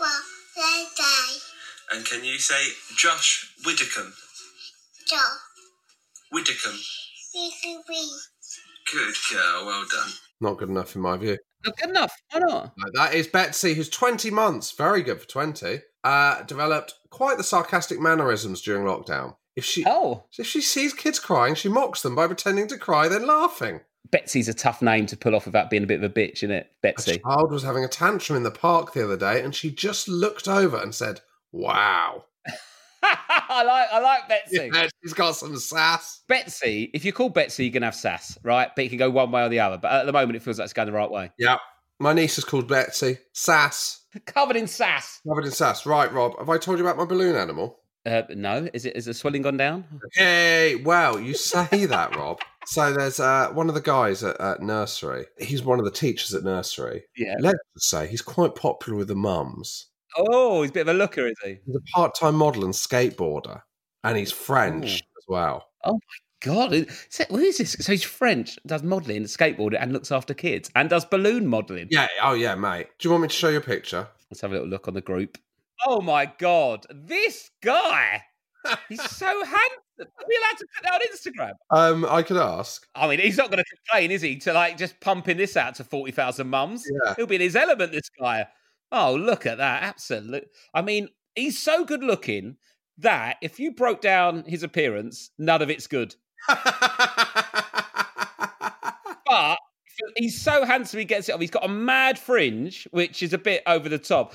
Well, they. And can you say Josh Widdicombe? Josh. Widdicombe. Good girl, well done. Not good enough in my view. Not good enough. Why not? That is Betsy, who's 20 months, very good for 20, uh, developed quite the sarcastic mannerisms during lockdown. If she, Oh, if she sees kids crying, she mocks them by pretending to cry, then laughing. Betsy's a tough name to pull off without being a bit of a bitch, isn't it? Betsy. A child was having a tantrum in the park the other day, and she just looked over and said, Wow. I like I like Betsy. Yeah, she's got some sass. Betsy, if you call Betsy, you're gonna have sass, right? But it can go one way or the other. But at the moment, it feels like it's going the right way. Yeah. My niece is called Betsy. Sass. Covered in sass. Covered in sass. Right, Rob, have I told you about my balloon animal? Uh, no, is it? Is the swelling gone down? Hey, well, you say that, Rob. So there's uh, one of the guys at, at nursery. He's one of the teachers at nursery. Yeah. Let's just say he's quite popular with the mums. Oh, he's a bit of a looker, is he? He's a part-time model and skateboarder, and he's French as well. Oh my god, is who is this? So he's French, does modelling, skateboarding, and looks after kids, and does balloon modelling. Yeah. Oh, yeah, mate. Do you want me to show you a picture? Let's have a little look on the group. Oh my God, this guy! He's so handsome. Are we allowed to put that on Instagram? Um, I could ask. I mean, he's not going to complain, is he? To like just pumping this out to forty thousand mums. Yeah. He'll be in his element. This guy. Oh, look at that! Absolute. I mean, he's so good looking that if you broke down his appearance, none of it's good. But he's so handsome, he gets it off. He's got a mad fringe, which is a bit over the top.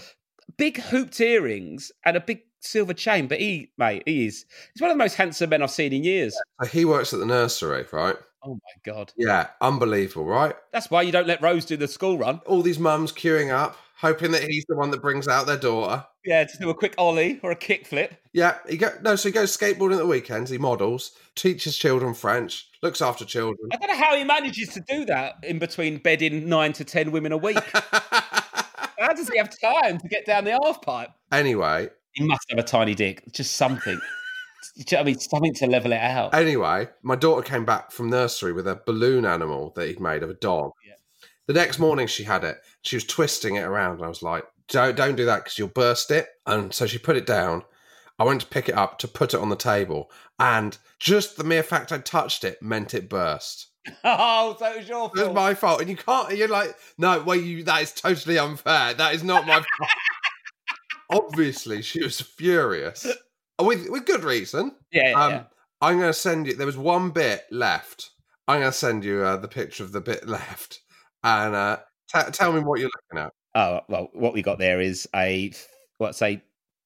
Big hooped earrings and a big silver chain. But he, mate, he is. He's one of the most handsome men I've seen in years. So he works at the nursery, right? Oh my god. Yeah, unbelievable, right? That's why you don't let Rose do the school run. All these mums queuing up, hoping that he's the one that brings out their daughter. Yeah, to do a quick ollie or a kick flip. Yeah, he go no, so he goes skateboarding at the weekends. He models, teaches children French, looks after children. I don't know how he manages to do that in between bedding nine to ten women a week. how does he have time to get down the half pipe? anyway, He must have a tiny dick, just something. Do you know what I mean, something to level it out. anyway, my daughter came back from nursery with a balloon animal that he'd made of a dog. Yeah. The next morning, she had it. She was twisting it around, and I was like, "Don't, don't do that because you'll burst it." And so she put it down. I went to pick it up to put it on the table, and just the mere fact I touched it meant it burst. Oh, so it was your fault. It was my fault, and you can't. You're like, no, well, you. That is totally unfair. That is not my fault. Obviously, she was furious with with good reason. yeah, yeah, Um, yeah. I'm going to send you. There was one bit left. I'm going to send you uh, the picture of the bit left, and uh, t- tell me what you're looking at. Oh well, what we got there is a what's a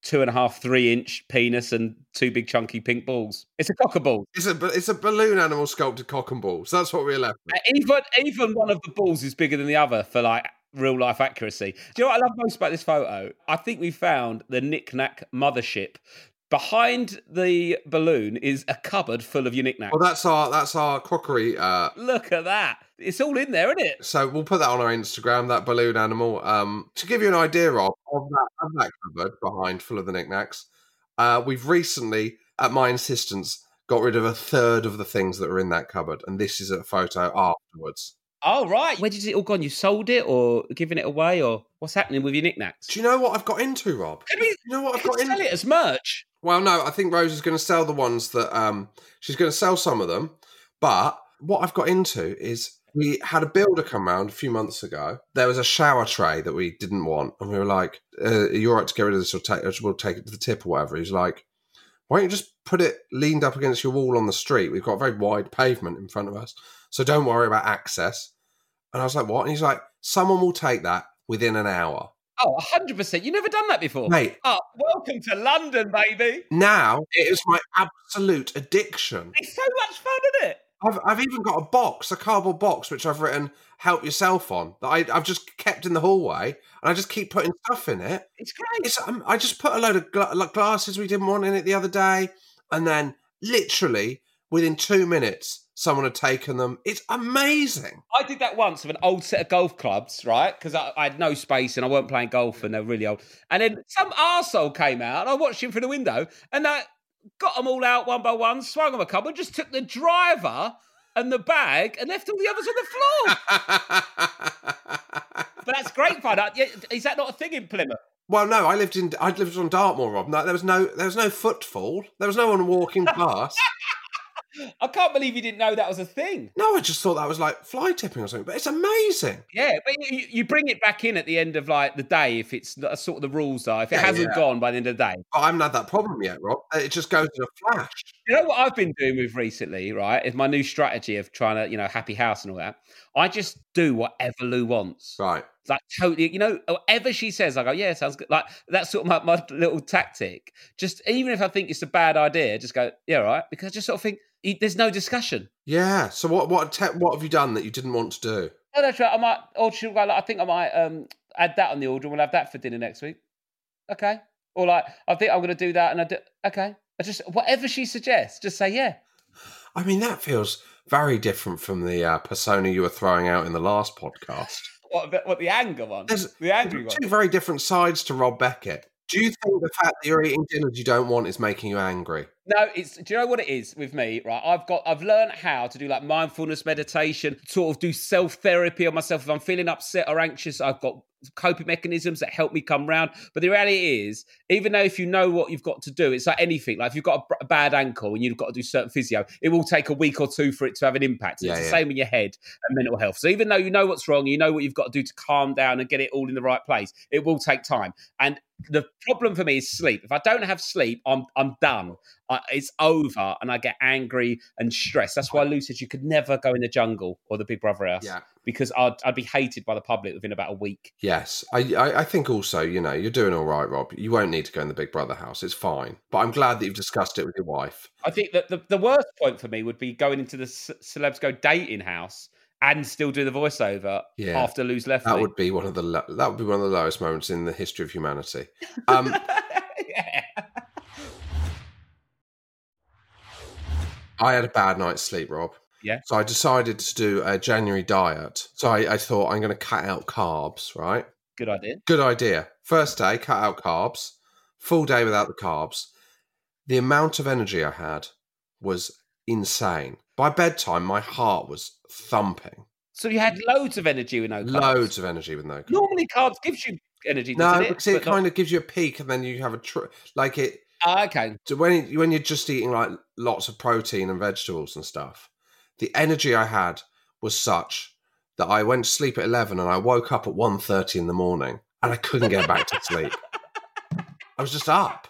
two and a half, three inch penis and two big chunky pink balls. It's a cockaball. It's a it's a balloon animal sculpted cock and balls. That's what we're left with. Uh, Even even one of the balls is bigger than the other for like real life accuracy. Do you know what I love most about this photo? I think we found the knick-knack mothership. Behind the balloon is a cupboard full of your knickknacks. Well, that's our that's our crockery. Uh, Look at that. It's all in there, isn't it? so we'll put that on our Instagram. That balloon animal. Um, to give you an idea of of that of that cupboard behind full of the knickknacks. Uh, we've recently, at my insistence, got rid of a third of the things that were in that cupboard, and this is a photo afterwards. Oh, right. Where did it all gone? You sold it or giving it away or what's happening with your knickknacks? Do you know what I've got into, Rob? Can we You know what I've got sell into? it as merch? Well, no, I think Rose is going to sell the ones that um she's going to sell some of them, but what I've got into is we had a builder come round a few months ago. There was a shower tray that we didn't want, and we were like, uh, "Are right to get rid of this or take? We'll take it to the tip or whatever." He's like, "Why don't you just put it leaned up against your wall on the street? We've got a very wide pavement in front of us, so don't worry about access." And I was like, "What?" And he's like, "Someone will take that within an hour." Oh, 100%. You've never done that before. Mate, Oh, welcome to London, baby. now it is my absolute addiction. It's so much fun, isn't it? I've, I've even got a box, a cardboard box, which I've written "Help Yourself" on that I, I've just kept in the hallway, and I just keep putting stuff in it. It's great. It's, um, I just put a load of gla- like glasses we didn't want in it the other day, and then literally within two minutes, someone had taken them. It's amazing. I did that once with an old set of golf clubs, right? Because I, I had no space and I weren't playing golf and they're really old. And then some arsehole came out and I watched him through the window and I got them all out one by one, swung them a couple, just took the driver and the bag and left all the others on the floor. But that's great fun. Is that not a thing in Plymouth? well, no, I lived in I lived on Dartmoor, Rob. No, there was no there was no footfall. There was no one walking past. I can't believe you didn't know that was a thing. no, I just thought that was like fly tipping or something. But it's amazing. Yeah, but you, you bring it back in at the end of like the day if it's that's sort of the rules are. If it Yeah, hasn't yeah. gone by the end of the day, I haven't had that problem yet, Rob. Uh, it just goes in a flash. You know what I've been doing with recently, right? Is my new strategy of trying to, you know, happy house and all that. I just do whatever Lou wants. Right. Like totally, you know, whatever she says, I go, yeah, sounds good. Like that's sort of my, my little tactic. Just even if I think it's a bad idea, just go, yeah, right. because I just sort of think there's no discussion. Yeah. So what what te- what have you done that you didn't want to do? Oh, that's right. I might, or she'll go, like, I think I might um add that on the order and we'll have that for dinner next week. Okay. Or like, I think I'm going to do that and I do, okay. I just, whatever she suggests, just say, yeah. I mean, that feels very different from the uh, persona you were throwing out in the last podcast. What, the- what the anger one? There's the angry one. two very different sides to Rob Beckett. Do you think the fact that you're eating dinners you don't want is making you angry? No, it's. Do you know what it is with me? Right, I've got. I've learned how to do like mindfulness meditation, sort of do self therapy on myself. If I'm feeling upset or anxious, I've got coping mechanisms that help me come round. But the reality is, even though if you know what you've got to do, it's like anything. Like if you've got a, bad ankle and you've got to do certain physio, it will take a week or two for it to have an impact. Yeah, it's the same in your head and mental health. So even though you know what's wrong, you know what you've got to do to calm down and get it all in the right place. It will take time. And the problem for me is sleep. If I don't have sleep, I'm I'm done. I, it's over, and I get angry and stressed. That's why Lou says you could never go in the jungle or the Big Brother house Yeah. because I'd I'd be hated by the public within about a week. Yes. I, I I think also, you know, you're doing all right, Rob. You won't need to go in the Big Brother house. It's fine. But I'm glad that you've discussed it with your wife. I think that the, the worst point for me would be going into the ce- celebs go dating house and still do the voiceover Yeah. after Lou's left. That me. would be one of the lo- that would be one of the lowest moments in the history of humanity. Um, yeah. I had a bad night's sleep, Rob. Yeah. So I decided to do a January diet. So I, I thought I'm going to cut out carbs, right? Good idea. Good idea. First day, cut out carbs. Full day without the carbs. The amount of energy I had was insane. By bedtime, my heart was thumping. So you had loads of energy with no carbs. Loads of energy with no carbs. Normally, carbs gives you energy. No, it? because it But not- kind of gives you a peak, and then you have a tr- like it. Ah, okay. So when when you're just eating like lots of protein and vegetables and stuff, the energy I had was such that I went to sleep at eleven and I woke up at 1.30 in the morning and I couldn't get back to sleep. I was just up.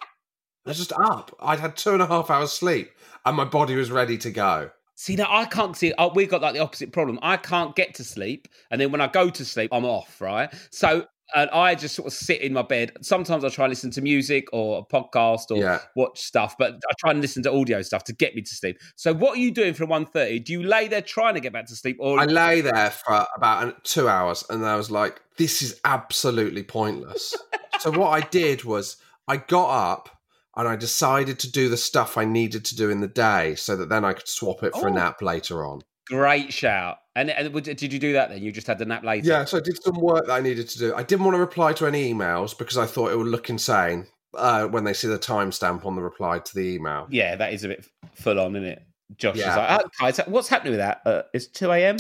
I was just up. I'd had two and a half hours sleep and my body was ready to go. See, now I can't see. Oh, we've got like the opposite problem. I can't get to sleep, and then when I go to sleep, I'm off. Right. So and I just sort of sit in my bed. Sometimes I try and listen to music or a podcast or Yeah. watch stuff, but I try and listen to audio stuff to get me to sleep. So, what are you doing from 1.30? Do you lay there trying to get back to sleep, or I lay there for about two hours and I was like, this is absolutely pointless. so what I did was I got up and I decided to do the stuff I needed to do in the day so that then I could swap it for a Oh. nap later on. Great shout? And, and did you do that then? You just had the nap later. Yeah, so I did some work that I needed to do. I didn't want to reply to any emails because I thought it would look insane uh, when they see the timestamp on the reply to the email. Yeah, that is a bit full on, isn't it? Josh is like, oh, what's happening with that? Uh, it's 2 a.m.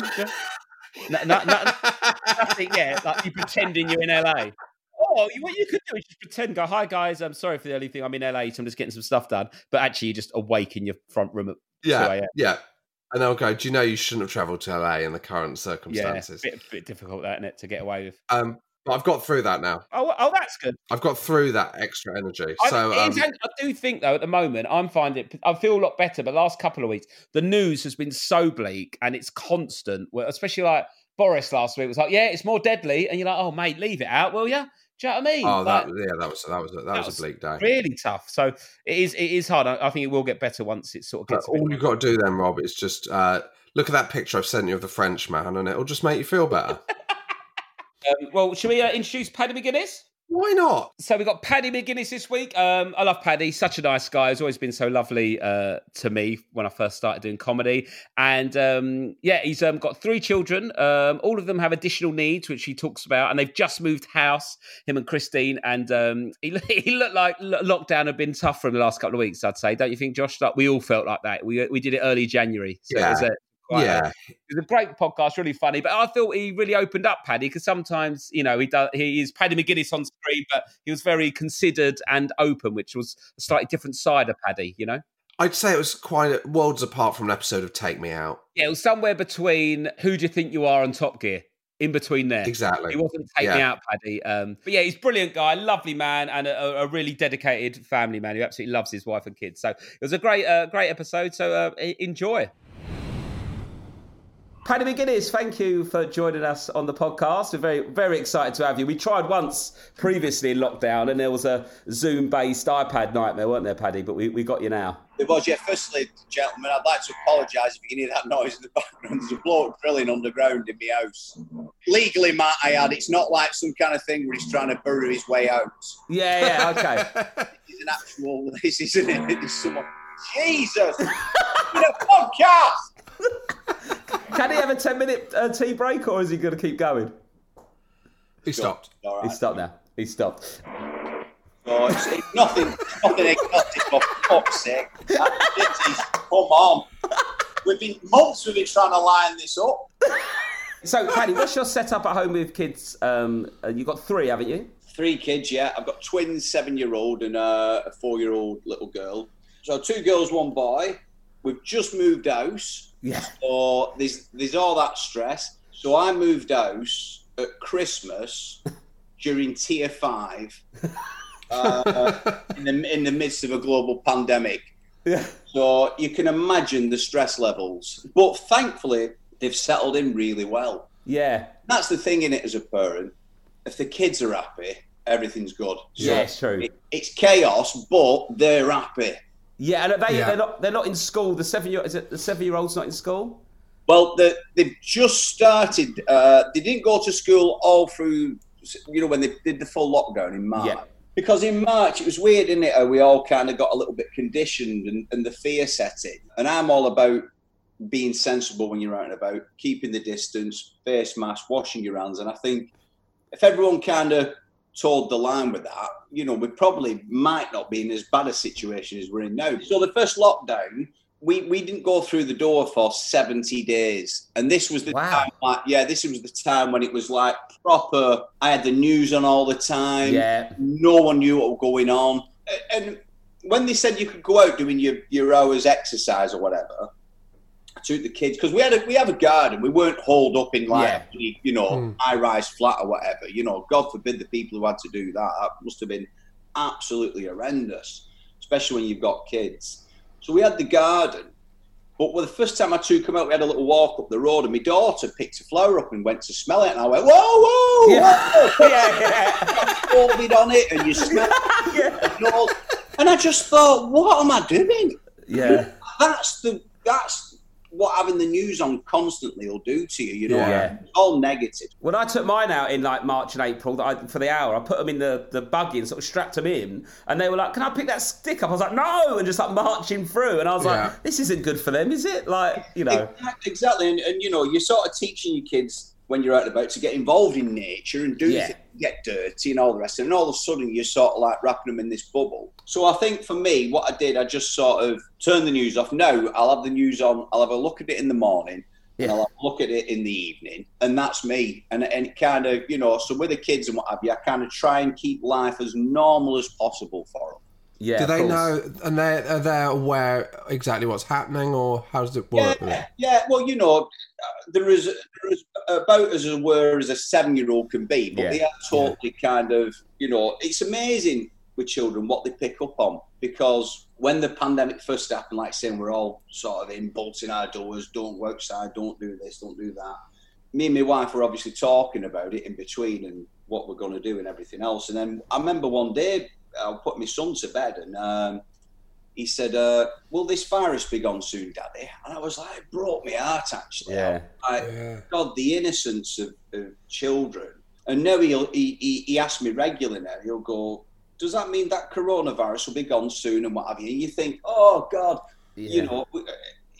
No, no, no, nothing, yeah, like you pretending you're in LA. Oh, you, what you could do is just pretend, go, hi guys, I'm sorry for the early thing. I'm in LA, so I'm just getting some stuff done. But actually, you're just awake in your front room at 2 Yeah, a.m. yeah. And they'll go, do you know you shouldn't have travelled to LA in the current circumstances?" Yeah, bit, bit difficult, that, isn't it, to get away with? Um, but I've got through that now. Oh, oh, that's good. I've got through that extra energy. I, So um, I do think though at the moment I'm finding I feel a lot better. But last couple of weeks the news has been so bleak and it's constant. Especially like Boris last week was like, yeah, it's more deadly, and you're like, oh mate, leave it out, will you? Do you know what I mean? oh, Like, that yeah, that was that was a, that, was, was a bleak day. really tough. So it is it is hard. I, I think it will get better once it sort of gets. all you've got to do then, Rob, is just uh, look at that picture I've sent you of the French man, and it'll just make you feel better. um, well, should we uh, introduce Paddy McGuinness? Why not? So we got Paddy McGuinness this week. Um, I love Paddy, such a nice guy. He's always been so lovely uh, to me when I first started doing comedy. And um, yeah, he's um, got three children. Um, all of them have additional needs, which he talks about. And they've just moved house, him and Christine. And um, he, he looked like lockdown had been tough for him the last couple of weeks. I'd say, don't you think, Josh? Like we all felt like that. We we did it early January, so it was Yeah. a, quite yeah, it was a great podcast, really funny. But I thought he really opened up Paddy because sometimes, you know, he does he is Paddy McGuinness on screen, but he was very considered and open, which was a slightly different side of Paddy, you know? I'd say it was quite worlds apart from an episode of Take Me Out. Yeah, it was somewhere between who do you think you are and Top Gear? In between there. Exactly. He wasn't take me Yeah. out, Paddy. Um, but yeah, he's a brilliant guy, lovely man, and a, a really dedicated family man who absolutely loves his wife and kids. So it was a great, uh, great episode. So uh, enjoy. Paddy McGuinness, thank you for joining us on the podcast. We're very, very excited to have you. We tried once previously in lockdown, and there was a Zoom-based iPad nightmare, weren't there, Paddy? But we, we got you now. It was, yeah. Firstly, gentlemen, I'd like to apologise if you can hear that noise in the background. There's a bloke drilling underground in my house. Legally, Matt, I add, it's not like some kind of thing where he's trying to burrow his way out. Yeah, yeah, okay. It's an actual, this isn't it? It's someone. Jesus! in a podcast! Can he have a ten-minute uh, tea break, or is he going to keep going? he stopped. All He's right. stopped now. He's stopped. Oh, it's, it's nothing, nothing exotic for fuck's sake. That Come on. We've been months we've been trying to line this up. So, Paddy, what's your setup at home with kids? Um, uh, you've got three, haven't you? Three kids, yeah. I've got twins, seven-year-old and uh, a four-year-old little girl. So two girls, one boy. We've just moved house, Yeah. so there's there's all that stress. So I moved house at Christmas during Tier Five, uh, in the in the midst of a global pandemic. Yeah. So you can imagine the stress levels. But thankfully, they've settled in really well. Yeah. That's the thing in it as a parent. If the kids are happy, everything's good. So Yeah, it's true. it- it's chaos, but they're happy. Yeah, and they Yeah. they're not they're not in school. The seven year is it the seven year old's not in school? Well, the, they've just started. Uh, they didn't go to school all through, you know, when they did the full lockdown in March. Yeah. Because in March, it was weird, isn't it? How we all kind of got a little bit conditioned and, and the fear set in. And I'm all about being sensible when you're out and about, keeping the distance, face mask, washing your hands. And I think if everyone kind of toed the line with that, you know, we probably might not be in as bad a situation as we're in now. So the first lockdown, we, we didn't go through the door for 70 days. And this was the Wow. time, like, yeah, this was the time when it was like proper. I had the news on all the time. Yeah. No one knew what was going on. And when they said you could go out doing your, your hours exercise or whatever, Took the kids because we had a, we have a garden. We weren't holed up in like Yeah. you know hmm. high rise flat or whatever. You know, God forbid the people who had to do that. That must have been absolutely horrendous, especially when you've got kids. So we had the garden, But well, the first time I took him out, we had a little walk up the road, and my daughter picked a flower up and went to smell it, and I went, "Whoa, whoa, Yeah. whoa!" yeah, yeah. Folded on it, and you smell and all. And I just thought, what am I doing? Yeah. That's the that's what having the news on constantly will do to you. You know, Yeah. it's all negative. When I took mine out in like March and April that I, for the hour, I put them in the, the buggy and sort of strapped them in, and they were like, "Can I pick that stick up?" I was like, "No!" and just like marching through, and I was Yeah. like, "This isn't good for them, is it?" Like, you know, Exactly, and, and you know, you're sort of teaching your kids when you're out about to get involved in nature and do Yeah. things, get dirty and all the rest. of it. And all of a sudden, you're sort of like wrapping them in this bubble. So I think for me, what I did, I just sort of turned the news off. No, I'll have the news on. I'll have a look at it in the morning. And Yeah. I'll look at it in the evening, and that's me. And and kind of, you know, so with the kids and what have you, I kind of try and keep life as normal as possible for them. Yeah. Do they course. know, and they are they aware exactly what's happening, or how does it work? Yeah, yeah. Well, you know, uh, there is there is about as aware as a seven-year-old can be, but Yeah. they are totally kind of, you know, it's amazing with children what they pick up on because when the pandemic first happened, like saying we're all sort of in bolting our doors, don't go outside, don't do this, don't do that. Me and my wife were obviously talking about it in between and what we're going to do and everything else. And then I remember one day I put my son to bed and um, he said, uh, "Will this virus be gone soon, Daddy?" And I was like, it broke my heart actually. Yeah. Like, Yeah. God, the innocence of, of children. And now he'll, he, he, he asks me regularly now, he'll go, Does that mean that coronavirus will be gone soon and what have you? And you think, Oh, God, you know,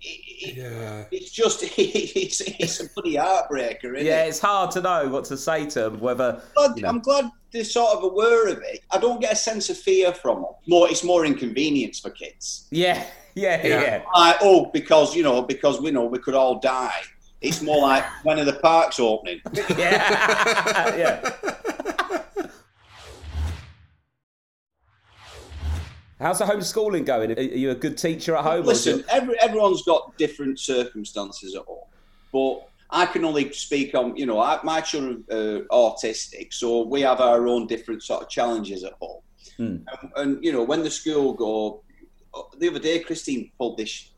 it, it, Yeah. it's just, it's, it's a bloody heartbreaker, isn't Yeah, it? it's hard to know what to say to them. Whether Glad- you know. I'm glad they're sort of aware of it. I don't get a sense of fear from them. More, it's more inconvenience for kids. yeah, yeah, Yeah. yeah, Like, oh, because you know, because we know we could all die. It's more like when are the parks opening? yeah, yeah. How's the homeschooling going? Are you a good teacher at home? Listen, every, everyone's got different circumstances at home, but I can only speak on, you know, I, my children are autistic, so we have our own different sort of challenges at home. Hmm. And, and, you know, when the school go, the other day, Christine pulled this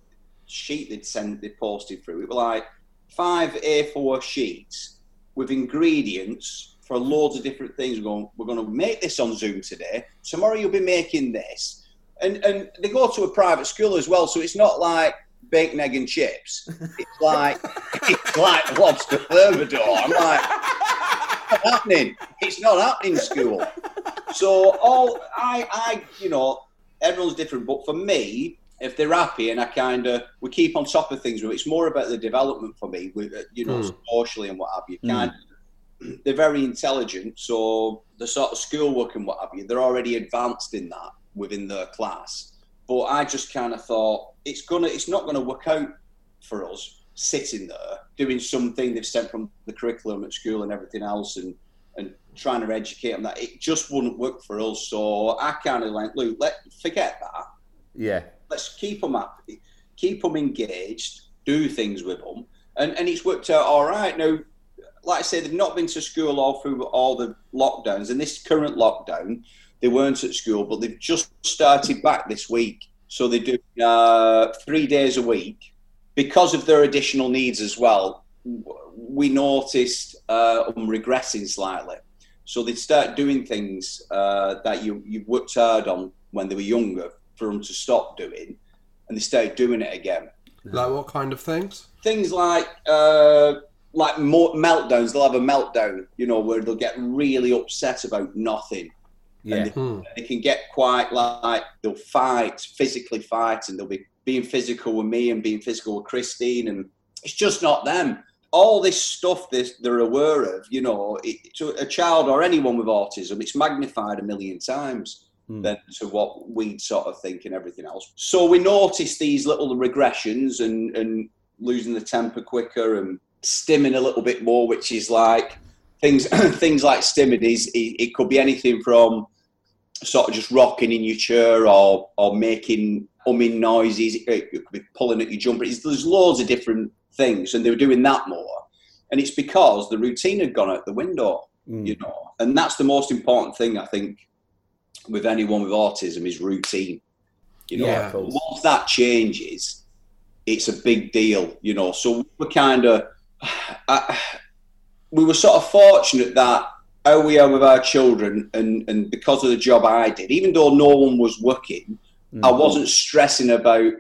sheet they'd sent, they posted through. It was like five A4 sheets with ingredients for loads of different things. We're going, we're going to make this on Zoom today. Tomorrow you'll be making this. And, and they go to a private school as well, so it's not like bacon, egg, and chips. It's like it's like lobster thermidor. I'm like, it's not happening. It's not happening in school. So all I, I, you know, everyone's different. But for me, if they're happy and I kind of we keep on top of things, it's more about the development for me, with uh, you know, Hmm. socially and what have you. Hmm. Kind of, they're very intelligent, so the sort of schoolwork and what have you, they're already advanced in that within their class. But I just kind of thought it's gonna, it's not gonna work out for us sitting there doing something they've sent from the curriculum at school and everything else, and and trying to educate them that it just wouldn't work for us. So I kind of like, Luke, let forget that. yeah, Let's keep them happy, keep them engaged, do things with them, and and it's worked out all right. Now, like I say, they've not been to school all through all the lockdowns, and this current lockdown, they weren't at school, but they've just started back this week. So they do uh, three days a week because of their additional needs as well. We noticed uh, them regressing slightly. So they'd start doing things uh, that you you worked hard on when they were younger for them to stop doing, and they started doing it again. Like what kind of things? Things like uh, like more meltdowns. They'll have a meltdown, you know, where they'll get really upset about nothing. Yeah, Hmm. They can get quite like they'll fight, physically fight, and they'll be being physical with me and being physical with Christine, and it's just not them. All this stuff this they're aware of, you know, it, to a child or anyone with autism, it's magnified a million times Hmm. than to what we'd sort of think and everything else. So we notice these little regressions and and losing the temper quicker and stimming a little bit more, which is like things things like stimming is it, it could be anything from sort of just rocking in your chair or or making humming noises. It, it could be pulling at your jumper. It's, there's loads of different things, and they were doing that more. And it's because the routine had gone out the window, Mm. you know. And that's the most important thing I think with anyone with autism is routine. You know, Yeah, once that changes, it's a big deal, you know. So we're kind of, we were sort of fortunate that how we are with our children, and and because of the job I did, even though no one was working, I mm-hmm. wasn't stressing about,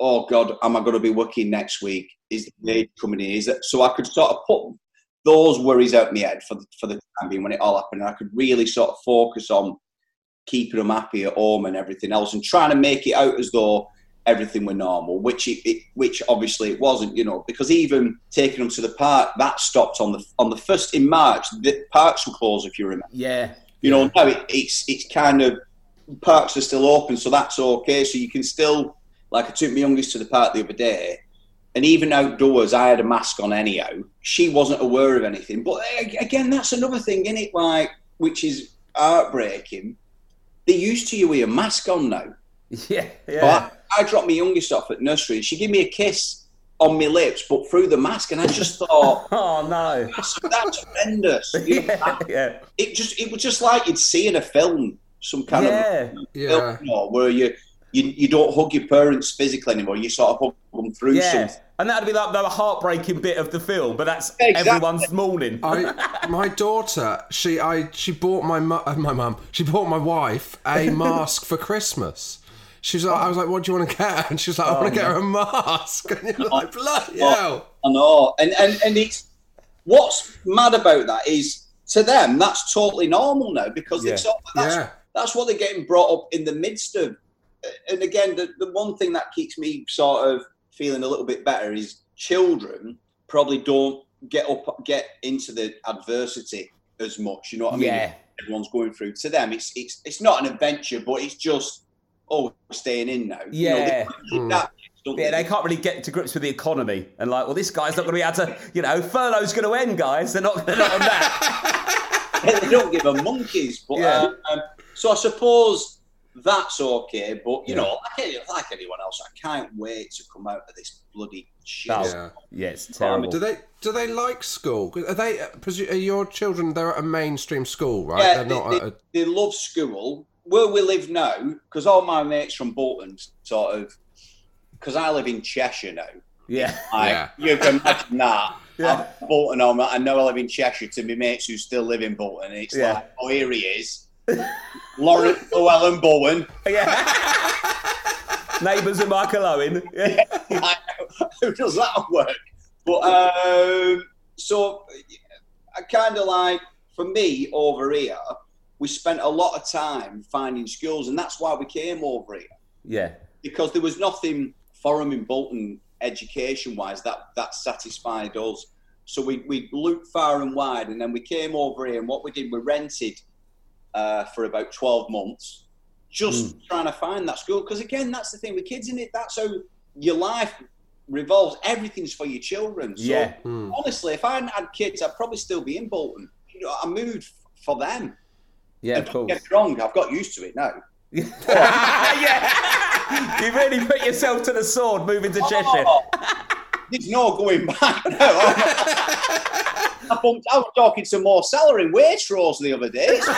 oh God, am I going to be working next week? Is the maid coming in? Is that so? I could sort of put those worries out of my head for the, for the time being when it all happened. And I could really sort of focus on keeping them happy at home and everything else, and trying to make it out as though everything were normal, which it, it, which obviously it wasn't, you know, because even taking them to the park that stopped on the on the first in March. The parks were closed, if you remember. Yeah. You know, now it, it's it's kind of parks are still open, so that's okay. So you can still like I took my youngest to the park the other day, and even outdoors I had a mask on anyhow. She wasn't aware of anything, but eh, again, that's another thing, is it? Like, which is heartbreaking. They're used to you with a mask on now. Yeah. Yeah. But I, I dropped my youngest off at nursery, and she gave me a kiss on my lips, but through the mask, and I just thought. Oh no. That's, that's horrendous. You know, Yeah. that- Yeah. it just it was just like you'd see in a film, some kind of Yeah. Yeah. film, you know, where you, you you don't hug your parents physically anymore. You sort of hug them through Yeah. something. And that'd be like the heartbreaking bit of the film, but that's Exactly. everyone's mourning. I, my daughter, she, I, she bought my mu- uh, my mum, she bought my wife a mask for Christmas. She was like, I was like, what do you want to get her? And she was like, I want to oh, get her a mask. And you're like, bloody oh, hell. I know, and and and it's what's mad about that is to them that's totally normal now because Yeah. it's sort of- that's, Yeah. that's what they're getting brought up in the midst of. And again, the, the one thing that keeps me sort of feeling a little bit better is children probably don't get up get into the adversity as much. You know what I mean? Yeah. Everyone's going through. To them, it's it's it's not an adventure, but it's just oh, we're staying in now. You know, Yeah. that, don't Yeah, they? they can't really get to grips with the economy and like, well, this guy's not going to be able to, you know, furlough's going to end, guys. They're not, they're not on that. they don't give a monkeys. But Yeah. um, um, so I suppose that's okay. But you know, like, any- like anyone else, I can't wait to come out of this bloody shit. Oh, Yeah. yeah, it's terrible. Do they do they like school? Are they? uh, Are your children? They're at a mainstream school, right? Yeah, they're they, not they, a. they love school. Where we live now, because all my mates from Bolton, sort of, because I live in Cheshire now. yeah. Like, Yeah. You can imagine that. Yeah. I'm Bolton, I'm, I know I live in Cheshire to my mates who still live in Bolton. It's Yeah. like, oh, here he is. Lauren Llewelyn Bowen. yeah. Neighbours of Michael Owen. Yeah. How does that work? But um, so I kind of like for me over here, we spent a lot of time finding schools, and that's why we came over here yeah. because there was nothing for them in Bolton education wise that that satisfied us. So we we looked far and wide, and then we came over here, and what we did, we rented uh, for about twelve months, just trying to find that school. Because again, that's the thing with kids, in it. That's how your life revolves. Everything's for your children. So Yeah. honestly, if I hadn't had kids, I'd probably still be in Bolton. You know, I moved for them. Yeah, And of course. get wrong, I've got used to it now. yeah. You really put yourself to the sword moving to Cheshire. Oh, there's no going back now. I, bumped, I was talking to Mo Salah in Waitrose the other day.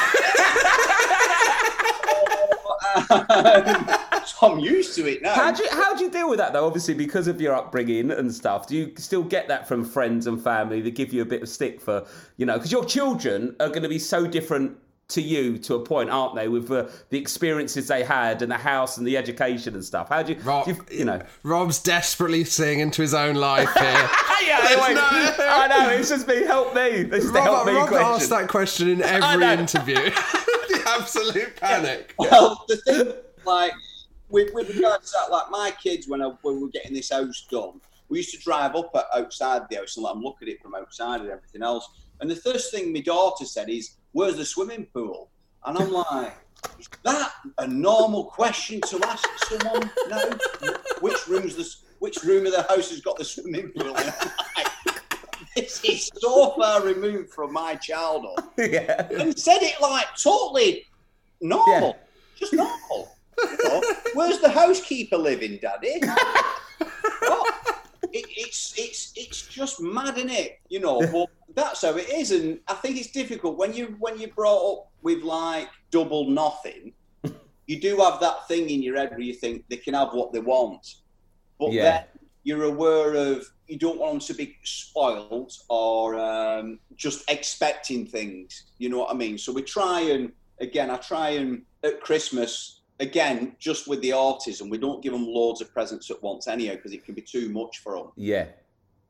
Um, so I'm used to it now. How do you how do you deal with that though? Obviously, because of your upbringing and stuff, do you still get that from friends and family that give you a bit of stick for you know? Because your children are going to be so different to you to a point, aren't they? With uh, the experiences they had and the house and the education and stuff. How do you, Rob, do you, you know? Rob's desperately seeing into his own life here. yeah, There's wait, no- I know. It's just me. Help me. This is the help Rob, me Rob question. asks that question in every interview. the absolute panic. Well, the thing, like, with, with regards to that, like, my kids, when, I, when we were getting this house done, we used to drive up outside the house and let them look at it from outside and everything else. And the first thing my daughter said is, Where's the swimming pool? And I'm like, Is that a normal question to ask someone now? Which room's the, which room of the house has got the swimming pool? And this is so far removed from my childhood yeah. and said it like totally normal, just normal. You know, Where's the housekeeper living, Daddy? It, it's it's it's just mad, is it? You know, but that's how it is, and I think it's difficult when you when you're brought up with like double nothing. You do have that thing in your head where you think they can have what they want, but Yeah. then you're aware of you don't want them to be spoiled or um, just expecting things. You know what I mean? So we try and again, I try and at Christmas again, just with the autism, we don't give them loads of presents at once anyhow because it can be too much for them. Yeah.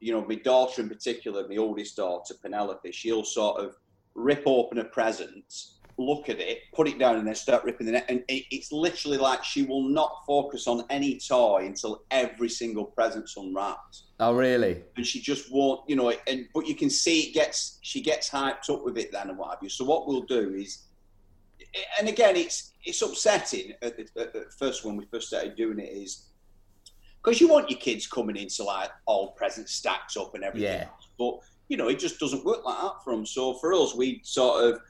You know, my daughter in particular, my oldest daughter Penelope, she'll sort of rip open a present, look at it, put it down, and then start ripping the net. And it, it's literally like she will not focus on any toy until every single present's unwrapped Oh, really? and she just won't, you know. And but you can see it gets she gets hyped up with it then and what have you. So what we'll do is, and again, it's it's upsetting at the, at the first when we first started doing it is because you want your kids coming into like all presents stacked up and everything. Yeah. else. But you know, it just doesn't work like that for them. So for us, we sort of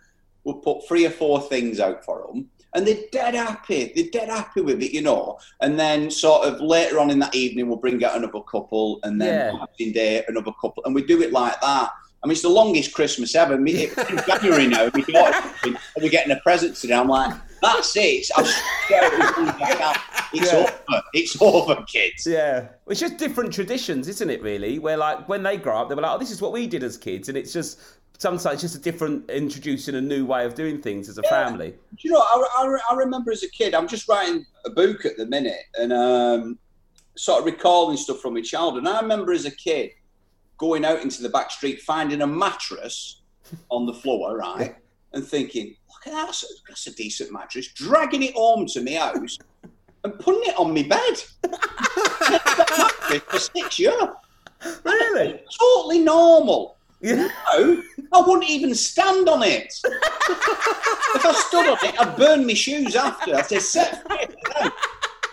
we'll put three or four things out for them. And they're dead happy. They're dead happy with it, you know. And then, sort of later on in that evening, we'll bring out another couple, and then Yeah. Day, another couple, and we do it like that. I mean, it's the longest Christmas ever. It's in January now. We got, and we're getting a present today. I'm like, that's it. I've scared as long as I can. It's Yeah. over. It's over, kids. Yeah. It's just different traditions, isn't it, really? Where, like, when they grow up, they were like, oh, this is what we did as kids. And it's just, sometimes just a different, introducing a new way of doing things as a family. Do you know, I, I, I remember as a kid, I'm just writing a book at the minute and um, sort of recalling stuff from my childhood. And I remember as a kid going out into the back street, finding a mattress on the floor, right? And thinking, at that, that's a, that's a decent mattress. Dragging it home to my house and putting it on my bed. for six years. Really? Totally normal. Yeah. No, I wouldn't even stand on it. if I stood on it, I'd burn my shoes after. I'd say, set down.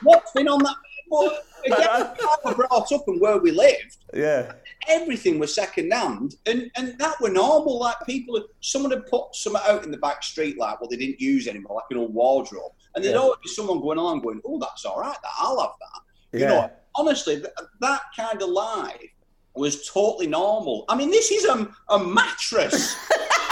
What's been on that? But again, how we brought up and where we lived, Yeah. everything was second hand, and and that were normal. Like people, someone had put something out in the back street, like what they didn't use anymore, like an old wardrobe, and there'd Yeah. always be someone going along going, "Oh, that's all right. That I'll have that." You Yeah. know, honestly, th- that kind of life was totally normal. I mean, this is a, a mattress.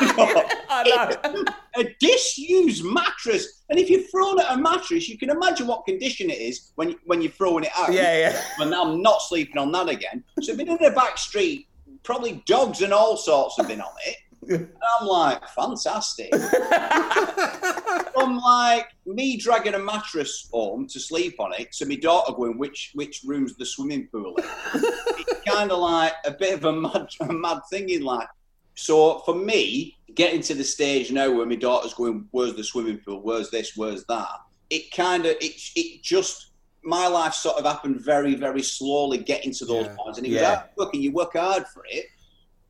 You know, I a disused mattress. And if you're throwing at a mattress, you can imagine what condition it is when when you're throwing it out. Yeah, yeah. And I'm not sleeping on that again. So been in the back street, probably dogs and all sorts have been on it. And I'm like, fantastic. I'm like, me dragging a mattress home to sleep on it, so my daughter going, which which room's the swimming pool in? it's kind of like a bit of a mad, a mad thing in life. So for me, getting to the stage now where my daughter's going, where's the swimming pool? Where's this? Where's that? It kind of, it, it just, my life sort of happened very, very slowly getting to those Yeah. points. And it was Yeah. hard and you work hard for it.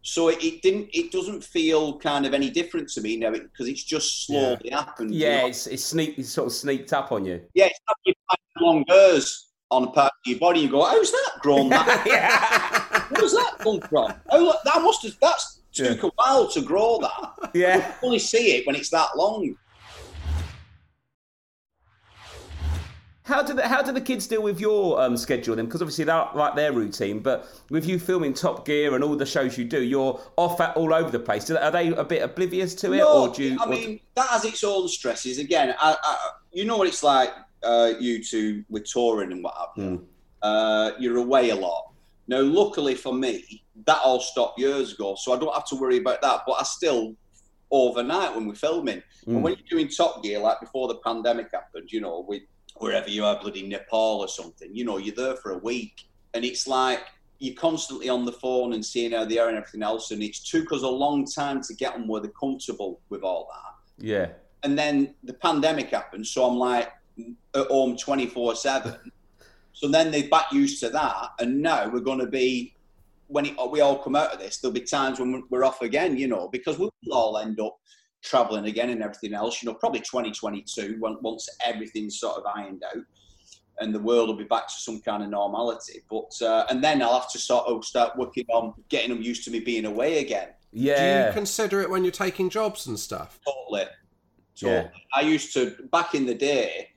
So it, it didn't, it doesn't feel kind of any different to me now because it's just slowly happened. you Yeah, know? it's, it's, sneak, it's sort of sneaked up on you. Yeah, it's like you find long hairs on a part of your body. You go, how's that grown? That? yeah. Where's that come from? Oh, look, that must have. That's took a while to grow that. Yeah. You only see it when it's that long. How do the how do the kids deal with your um, schedule then? Because obviously they're like their routine, but with you filming Top Gear and all the shows you do, you're off at all over the place. Are they a bit oblivious to it, No, or do you? I mean, that has its own stresses. Again, I, I, you know what it's like. Uh, you two with touring and what have you. Hmm. Uh, you're away a lot. Now, luckily for me, that all stopped years ago, so I don't have to worry about that. But I still overnight when we're filming. Mm. And when you're doing Top Gear, like before the pandemic happened, you know, with wherever you are, bloody Nepal or something, you know, you're there for a week, and it's like you're constantly on the phone and seeing how they are and everything else. And it took us a long time to get them where they're comfortable with all that. yeah, And then the pandemic happened, so I'm like at home 24 seven. So then they back used to that, and now we're going to be when it, we all come out of this. There'll be times when we're off again, you know, because we'll all end up traveling again and everything else. You know, probably 2022 once everything's sort of ironed out, and the world will be back to some kind of normality. But uh, and then I'll have to sort of start working on getting them used to me being away again. Yeah. Do yeah, you consider it when you're taking jobs and stuff? Totally. So Yeah. I used to back in the day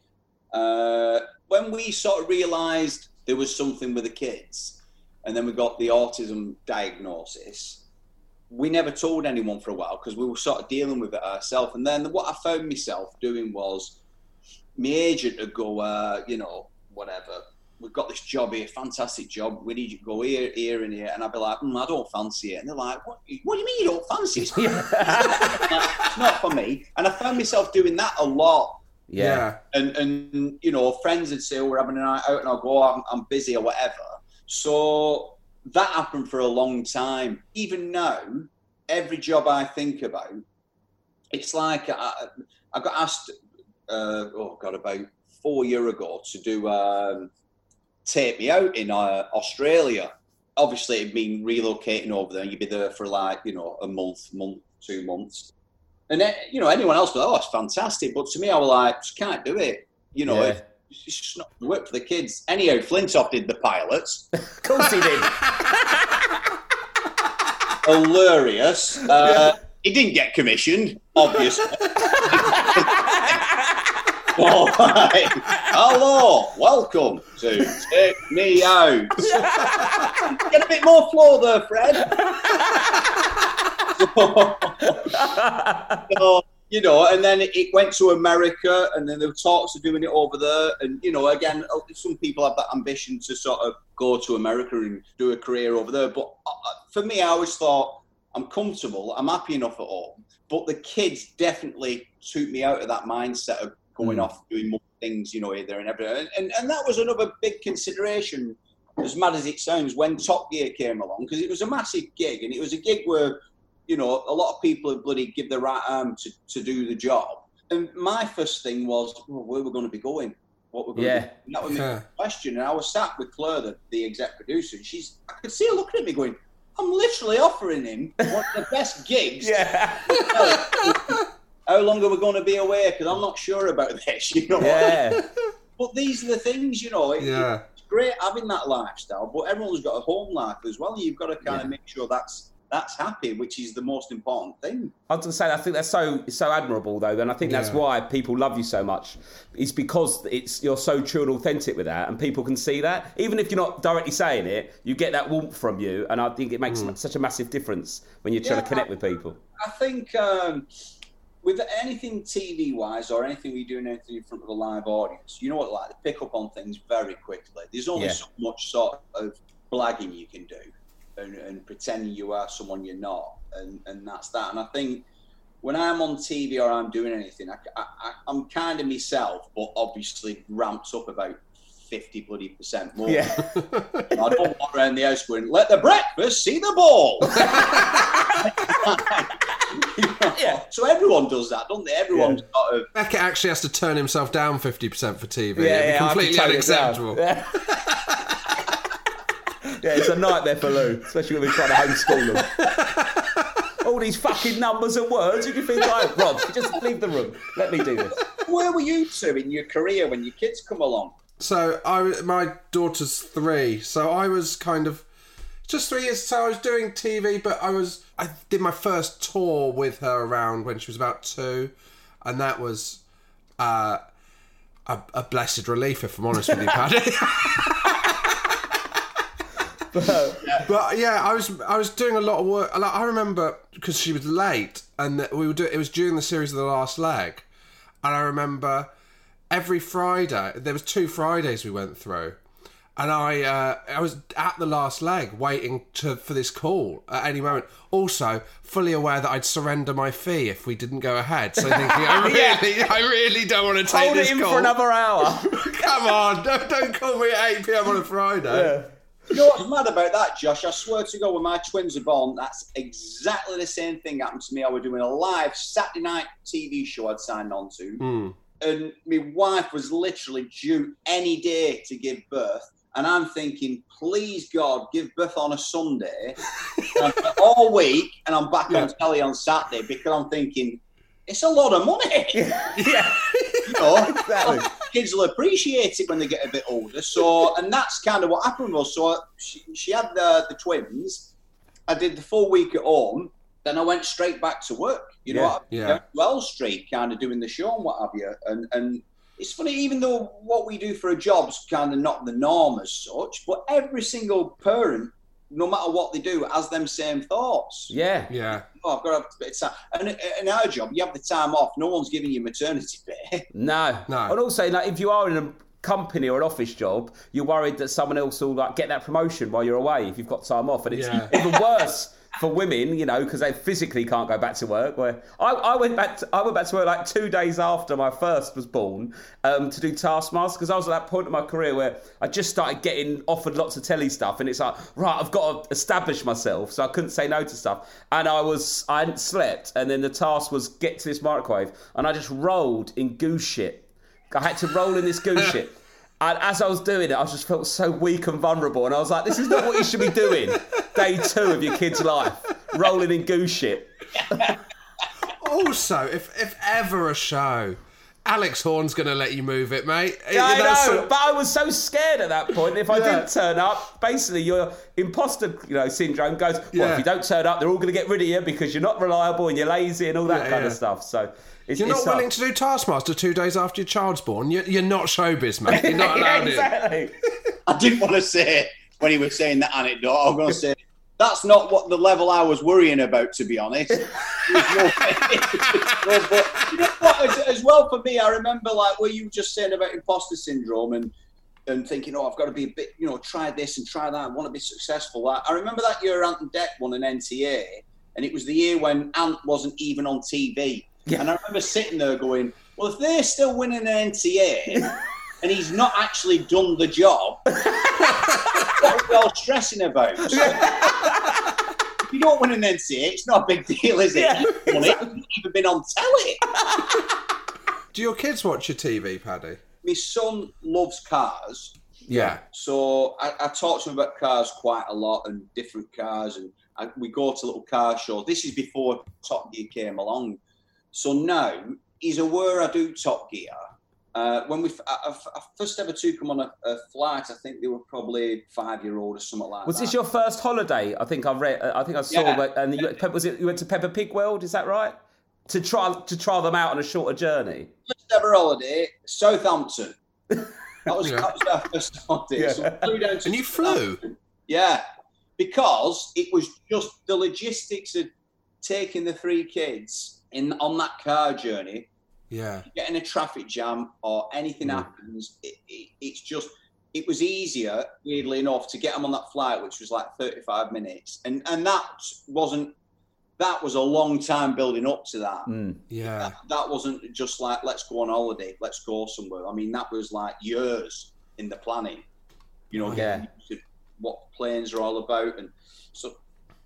uh, when we sort of realised there was something with the kids, and then we got the autism diagnosis. We never told anyone for a while because we were sort of dealing with it ourselves. And then what I found myself doing was, my agent would go, uh, you know, whatever. we've got this job here, fantastic job. We need you to go here, here, and here. And I'd be like, mm, I don't fancy it. And they're like, what, what do you mean you don't fancy it? it's not for me. And I found myself doing that a lot. Yeah. And, and you know, friends would say, oh, we're having a night out, and I'll go, I'm, I'm busy or whatever. So that happened for a long time. Even now, every job I think about, it's like I, I got asked, uh, oh God, about four year ago to do um, take me out in uh, Australia. Obviously, it'd mean relocating over there. You'd be there for like you know a month, month, two months, and then, you know anyone else would, oh, it's fantastic. But to me, I was like, just can't do it. You know, Yeah. it's just not work for the kids. Anyhow, Flintoff did the pilots. Of course he did. Hilarious. Uh, He didn't get commissioned, obviously. All right. Hello, welcome to Take Me Out. Get a bit more floor there, Fred. so, you know, and then it, it went to America, and then there were talks of doing it over there. And you know, again, uh, some people have that ambition to sort of go to America and do a career over there. But uh, for me, I always thought I'm comfortable, I'm happy enough at home. But the kids definitely took me out of that mindset of going Mm. off doing more things, you know, here, there, and everywhere. And, and and that was another big consideration. As mad as it sounds, when Top Gear came along, because it was a massive gig, and it was a gig where you know, a lot of people would bloody give their right arm to, to do the job. And my first thing was, well, where we're going to be going, what we're going Yeah. to do. And that was my question. And I was sat with Claire, the, the exec producer, and she's, I could see her looking at me going, I'm literally offering him one of the best gigs. yeah. How long are we going to be away? Because I'm not sure about this, you know. Yeah. But these are the things, you know. It, Yeah. It's great having that lifestyle, but everyone's got a home life as well. You've got to kind of make sure that's that's happy, which is the most important thing. I was going to say, I think that's so so admirable, though, and I think that's why people love you so much. It's because it's you're so true and authentic with that, and people can see that. Even if you're not directly saying it, you get that warmth from you, and I think it makes such a massive difference when you're trying to connect with people. I think um, with anything TV wise or anything we do anything in front of a live audience, you know what, like they pick up on things very quickly. There's only Yeah. so much sort of blagging you can do and, and pretending you are someone you're not, and, and that's that. And I think when I'm on TV or I'm doing anything, I, I, I- I'm kind of myself, but obviously ramped up about 50 bloody percent more. Yeah. I don't walk around the house going, let the breakfast see the ball. You know? Yeah. So everyone does that, don't they? Everyone's sort of. Beckett actually has to turn himself down 50% for TV. Yeah, It'd be yeah, I have to completely tone it unacceptable. Yeah. yeah, it's a nightmare for Lou, especially when we're trying to homeschool them. All these fucking numbers and words. You can think, like, Rob, just leave the room. Let me do this. Where were you two in your career when your kids come along? So I, my daughter's three, so I was kind of just three years. So I was doing TV, but I was I did my first tour with her around when she was about two, and that was uh, a, a blessed relief, if I'm honest with you, Paddy. but yeah, I was I was doing a lot of work. Like, I remember because she was late, and that we were doing. It was during the series of the last leg, and I remember every Friday there was two Fridays we went through, and I uh, I was at the last leg waiting to for this call at any moment. Also, fully aware that I'd surrender my fee if we didn't go ahead. So thinking, I really, I really don't want to take Hold this it in call. for another hour. Come on, don't, don't call me at eight pm on a Friday. You know what's mad about that, Josh? I swear to God, when my twins are born, that's exactly the same thing happened to me. I was doing a live Saturday night TV show I'd signed on to, Hmm. and my wife was literally due any day to give birth. And I'm thinking, please God, give birth on a Sunday And I've got all week, and I'm back on telly on Saturday because I'm thinking, it's a lot of money. yeah, you know, exactly. Kids will appreciate it when they get a bit older. So, and that's kind of what happened was, so she, she had the, the twins. I did the full week at home. Then I went straight back to work. You know, Yeah, I- yeah. down Well Street, kind of doing the show and what have you. And and it's funny, even though what we do for a job's kind of not the norm as such, but every single parent, no matter what they do, has them same thoughts Yeah. Yeah. oh, I've got to have a bit of time. And in our job, you have the time off. No one's giving you maternity pay. No. No. And also, like, if you are in a company or an office job, you're worried that someone else will like get that promotion while you're away if you've got time off, and it's Yeah. even worse for women, you know, because they physically can't go back to work. Where I, I went back, to, I went back to work like two days after my first was born um, to do Taskmaster because I was at that point in my career where I just started getting offered lots of telly stuff, and it's like, right, I've got to establish myself, so I couldn't say no to stuff, and I was, I hadn't slept, and then the task was get to this microwave, and I just rolled in goose shit. I had to roll in this goose shit. And as I was doing it, I just felt so weak and vulnerable. And I was like, this is not what you should be doing. Day two of your kid's life, rolling in goose shit. Also, if if ever a show, Alex Horne's going to let you move it, mate. Yeah, I know, a- but I was so scared at that point. If I Yeah. didn't turn up, basically your imposter, you know, syndrome goes. Well, Yeah. if you don't turn up, they're all going to get rid of you because you're not reliable and you're lazy and all that Yeah, kind of stuff. So it's, You're not tough. willing to do Taskmaster two days after your child's born. You're, you're not showbiz, mate. You're not yeah, allowed in. exactly. I didn't want to say when he was saying that anecdote. I was going to say that's not what the level I was worrying about, to be honest. It but you know what? As, as well for me, I remember like what you were just saying about imposter syndrome and and thinking, oh, I've got to be a bit, you know, try this and try that. I want to be successful. Like, I remember that year Ant and Dec won an NTA, and it was the year when Ant wasn't even on TV. Yeah. And I remember sitting there going, well, if they're still winning an NTA and he's not actually done the job, what are we all stressing about? So, if you don't win an NTA, it's not a big deal, is it? Yeah, You've it, you've not even been on telly. Do your kids watch your TV, Paddy? My son loves cars, Yeah. so I, I talk to him about cars quite a lot and different cars, and I, we go to little car shows. This is before Top Gear came along, so now he's aware I do Top Gear. Uh, when we f- I, I- I first ever took him on a, a flight, I think they were probably five year old or something like Was that. Was this your first holiday? I think I read. I think I saw. Yeah. where- And you, was it? You went to Peppa Pig World? Is that right? To try to try them out on a shorter journey. first ever holiday, Southampton. That was, Yeah. that was our first holiday. So we flew down to And you flew? Yeah, because it was just the logistics of taking the three kids in on that car journey, Yeah. getting a traffic jam or anything Mm. happens. It, it, it's just it was easier, weirdly enough, to get them on that flight, which was like thirty-five minutes, and and that wasn't. That was a long time building up to that Mm. Yeah. that, that wasn't just like let's go on holiday, let's go somewhere. I mean, that was like years in the planning. You know, Yeah. getting used to what planes are all about, and so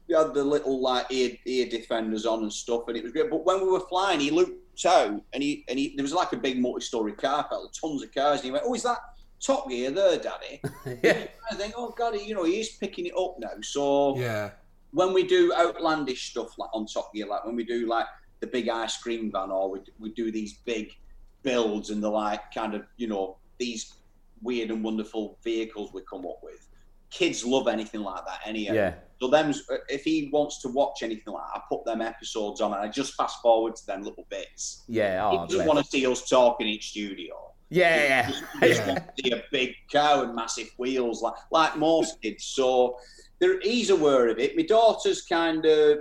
we had the little like ear, ear defenders on and stuff, and it was great. But when we were flying, he looked out, and he and he there was like a big multi-story car park, tons of cars, and he went, "Oh, is that Top Gear there, Daddy?" Yeah. I think, "Oh God, you know, he is picking it up now." So Yeah. when we do outlandish stuff like on Top Gear, like when we do like the big ice cream van, or we, we do these big builds and the like kind of you know these weird and wonderful vehicles we come up with. Kids love anything like that, anyhow. Yeah. So them, if he wants to watch anything like that, I put them episodes on and I just fast forward to them little bits. Yeah. he Oh, doesn't want to see us talking in each studio. Yeah. He Yeah. just wants to see a big cow and massive wheels, like like most kids. So they're, he's aware of it. My daughter's kind of,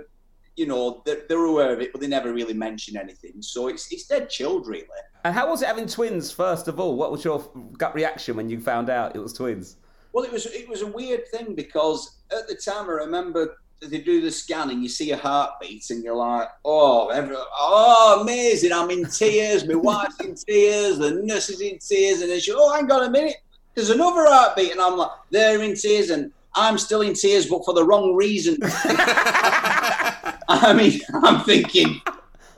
you know, they're, they're aware of it, but they never really mention anything. So it's it's dead chilled, really. And how was it having twins? First of all, what was your gut reaction when you found out it was twins? Well, it was it was a weird thing because at the time I remember they do the scan and you see a heartbeat and you're like, oh, every, oh, amazing! I'm in tears. My wife's in tears. The nurse is in tears, and then she, oh, hang on a minute, there's another heartbeat, and I'm like, they're in tears, and I'm still in tears, but for the wrong reason. I mean, I'm thinking,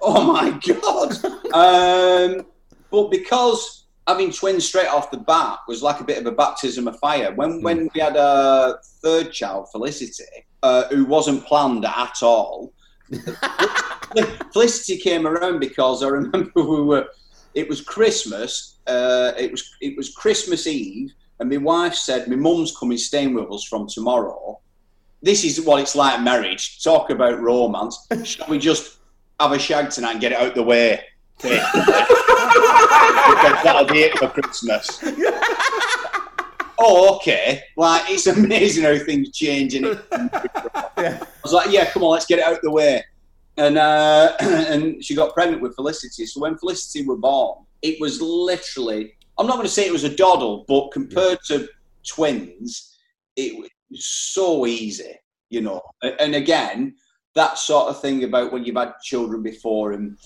oh my god. Um, but because having twins straight off the bat was like a bit of a baptism of fire. When when we had a third child, Felicity, uh, who wasn't planned at all, Felicity came around because I remember we were. It was Christmas. Uh, it was it was Christmas Eve, and my wife said, "My mum's coming staying with us from tomorrow." This is what it's like marriage. Talk about romance. Shall we just have a shag tonight and get it out the way? Because that'll be it for Christmas. oh, okay. Like it's amazing how things change. And it, I was like, yeah, come on, let's get it out of the way. And uh, and she got pregnant with Felicity. So when Felicity were born, it was literally I'm not going to say it was a doddle, but compared to twins, it was so easy, you know. And again, that sort of thing about when you've had children before, and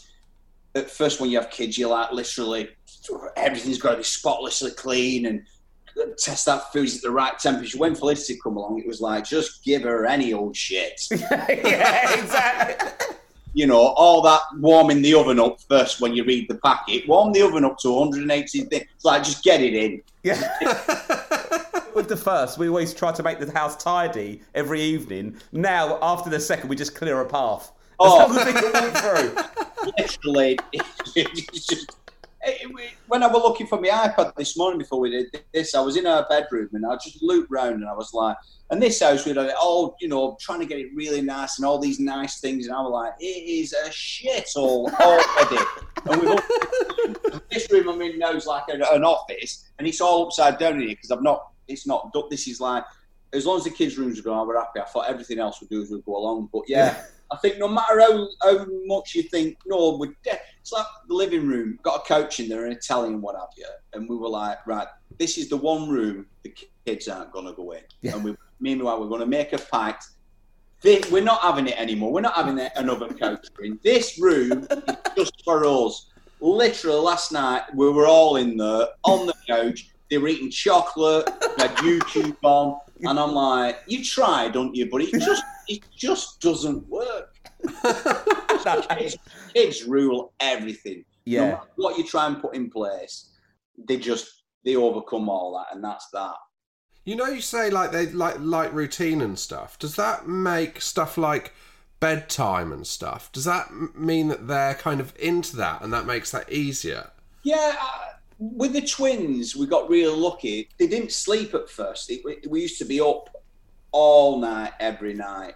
at first when you have kids, you're like literally everything's got to be spotlessly clean and test that food's at the right temperature. When Felicity come along, it was like just give her any old shit. yeah, exactly. you know, all that warming the oven up first when you read the packet. Warm the oven up to 180 things. It's like just get it in. Yeah. With the first, we always try to make the house tidy every evening. Now, after the second, we just clear a path. Oh. we can through. Literally, just. it- it- When I was looking for my iPad this morning before we did this, I was in our bedroom and I just looked round and I was like, and this house we had it all, you know, trying to get it really nice and all these nice things, and I was like, it is a shithole already. and we've this room I'm in now is like an, an office, and it's all upside down in here because I've not, it's not. done- This is like, as long as the kids' rooms are gone, we're happy. I thought everything else would do as we go along, but yeah. I think no matter how, how much you think, no, we're de- it's like the living room, got a couch in there and a telly and what have you. And we were like, right, this is the one room the kids aren't going to go in. Yeah. And we, meanwhile, we're going to make a pact. Thi- We're not having it anymore. We're not having another couch in. This room is just for us. Literally, last night, we were all in there on the couch. They were eating chocolate, they had YouTube on. And I'm like, you try, don't you? But it just, it just doesn't work. kids, kids rule everything. No Yeah. matter what you try and put in place, they just they overcome all that, and that's that. You know, you say like they like like routine and stuff. Does that make stuff like bedtime and stuff? Does that mean that they're kind of into that, and that makes that easier? Yeah, uh, with the twins, we got really lucky. They didn't sleep at first. It, we, we used to be up all night, every night.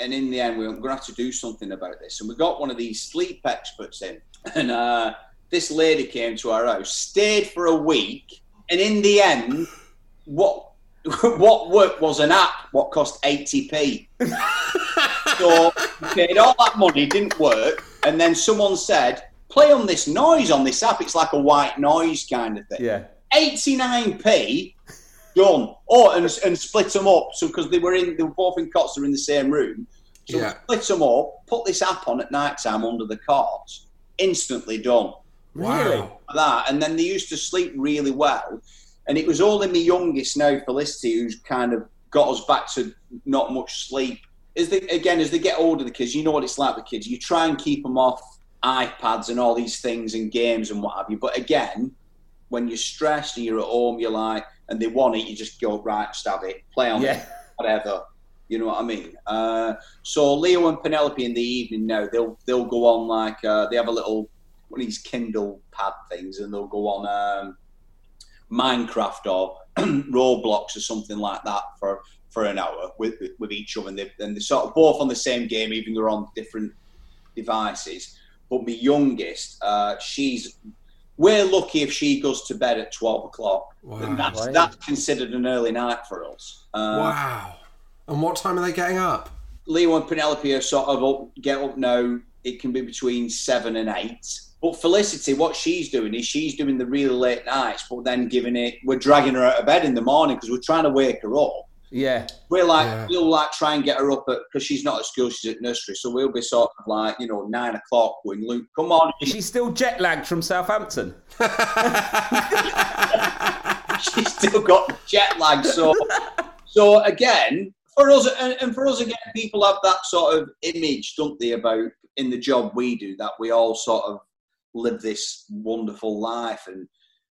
And in the end, we were going to have to do something about this. And we got one of these sleep experts in. And uh, this lady came to our house, stayed for a week. And in the end, what what worked was an app what cost 80p. so we paid all that money, didn't work. And then someone said, play on this noise on this app. It's like a white noise kind of thing. Yeah. 89p done. Oh, and, and split them up. So because they were in, they were both in cots, they were in the same room. So Yeah. split them up, put this app on at night time under the cots, instantly done. Really? Wow. That and then they used to sleep really well. And it was only my youngest now, Felicity, who's kind of got us back to not much sleep. As they again, as they get older, the kids, you know what it's like with kids. You try and keep them off iPads and all these things and games and what have you. But again, when you're stressed and you're at home, you're like, and they want it, you just go right, stab it, play on it, whatever. You know what I mean? Uh, so Leo and Penelope in the evening now they'll they'll go on like uh, they have a little one of these Kindle pad things and they'll go on um, Minecraft or Roblox or something like that for for an hour with with each other and they and they're sort of both on the same game even though they're on different devices. But my youngest, uh, she's we're lucky if she goes to bed at twelve o'clock. Wow. And that's Right. that's considered an early night for us. Uh, wow. And what time are they getting up? Leo and Penelope are sort of up, get up now. It can be between seven and eight. But Felicity, what she's doing is she's doing the really late nights, but then giving it. We're dragging her out of bed in the morning because we're trying to wake her up. Yeah. We're like, Yeah. we'll like try and get her up at because she's not at school, she's at nursery. So we'll be sort of like, you know, nine o'clock going, Luke, come on. Is she still jet lagged from Southampton? she's still got jet lag. So, so again, for us, and, and for us again, people have that sort of image, don't they, about in the job we do that we all sort of live this wonderful life. And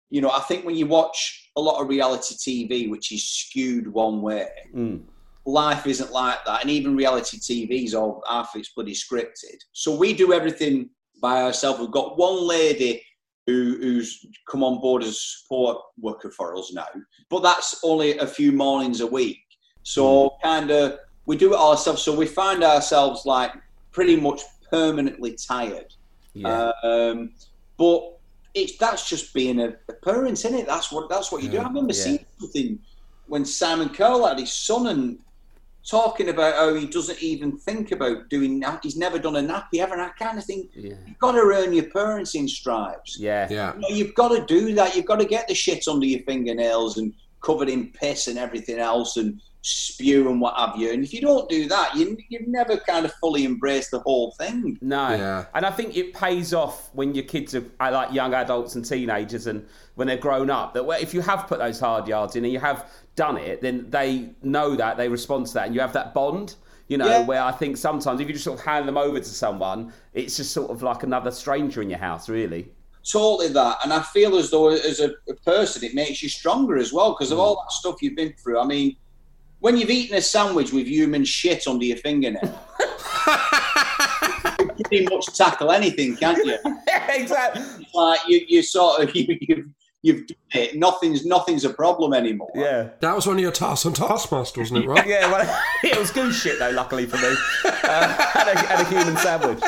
you know, I think when you watch a lot of reality TV, which is skewed one way, Mm. life isn't like that. And even reality TV is all half it's bloody scripted. So we do everything by ourselves. We've got one lady who, who's come on board as a support worker for us now, but that's only a few mornings a week. So kind of we do it ourselves. So we find ourselves like pretty much permanently tired. Yeah. Um, but it's that's just being a, a parent, isn't it? That's what that's what you do. I remember Yeah. seeing something when Simon Cowell had his son, and talking about how he doesn't even think about doing nap. He's never done a nappy ever. And I kind of think Yeah. you've got to earn your parents in stripes. Yeah. Yeah. You know, you've got to do that. You've got to get the shit under your fingernails and covered in piss and everything else and spew and what have you. And if you don't do that, you, you've never kind of fully embraced the whole thing. No, Yeah. and I think it pays off when your kids are are like young adults and teenagers, and when they're grown up. That if you have put those hard yards in and you have done it, then they know that they respond to that, and you have that bond. You know, Yeah. where I think sometimes if you just sort of hand them over to someone, it's just sort of like another stranger in your house, really. Totally that. And I feel as though, as a, a person, it makes you stronger as well because of Mm. all that stuff you've been through. I mean, when you've eaten a sandwich with human shit under your fingernail, you can pretty much tackle anything, can't you? exactly. Like you, you sort of you, you've you've done it. Nothing's nothing's a problem anymore. Yeah. That was one of your tasks on Taskmaster, wasn't it, right? Yeah, well, it was goose shit though. Luckily for me, uh, and, a, and a human sandwich.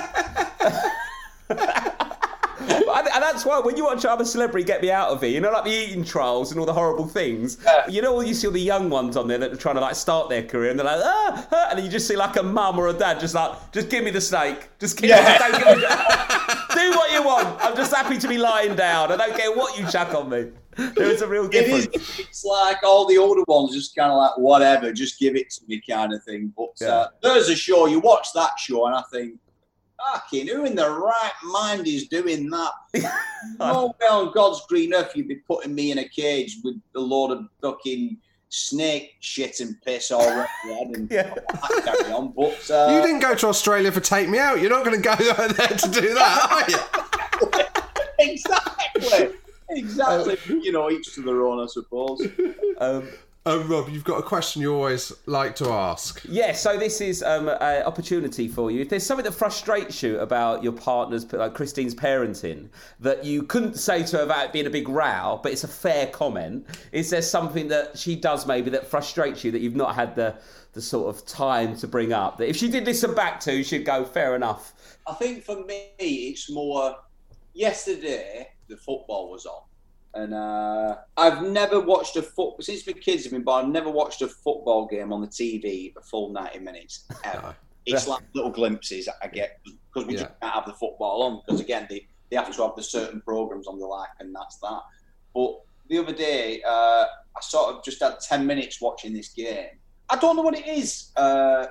And that's why when you watch other celebrity get me out of it, you know, like the eating trials and all the horrible things. You know, you see all the young ones on there that are trying to like start their career, and they're like, ah, ah," and then you just see like a mum or a dad just like, just give me the steak, just give me the steak. give me the-" Do what you want. I'm just happy to be lying down. I don't care what you chuck on me. There is a real It is. difference. It's like all the older ones, just kind of like whatever, just give it to me, kind of thing. But uh, there's a show you watch that show, and I think, fucking, who in the right mind is doing that? no way on God's green earth you'd be putting me in a cage with a load of fucking snake shit and piss all around and Yeah. carry on. But uh, You didn't go to Australia for Take Me Out. You're not going to go there to do that, are you? exactly, exactly. you know, each to their own, I suppose. Um, Um, Rob, you've got a question you always like to ask. Yeah, so this is um, an opportunity for you. If there's something that frustrates you about your partner's, like Christine's parenting, that you couldn't say to her about it being a big row, but it's a fair comment, is there something that she does maybe that frustrates you that you've not had the, the sort of time to bring up? That if she did listen back to, she'd go, fair enough. I think for me, it's more. Yesterday, the football was on, and uh, I've never watched a foot since my kids have been born. I've never watched a football game on the TV a full ninety minutes ever. It's like little glimpses I get because we just can't have the football on because again they, they have to have the certain programs on the like and that's that. But the other day, uh, I sort of just had ten minutes watching this game. I don't know what it is, uh,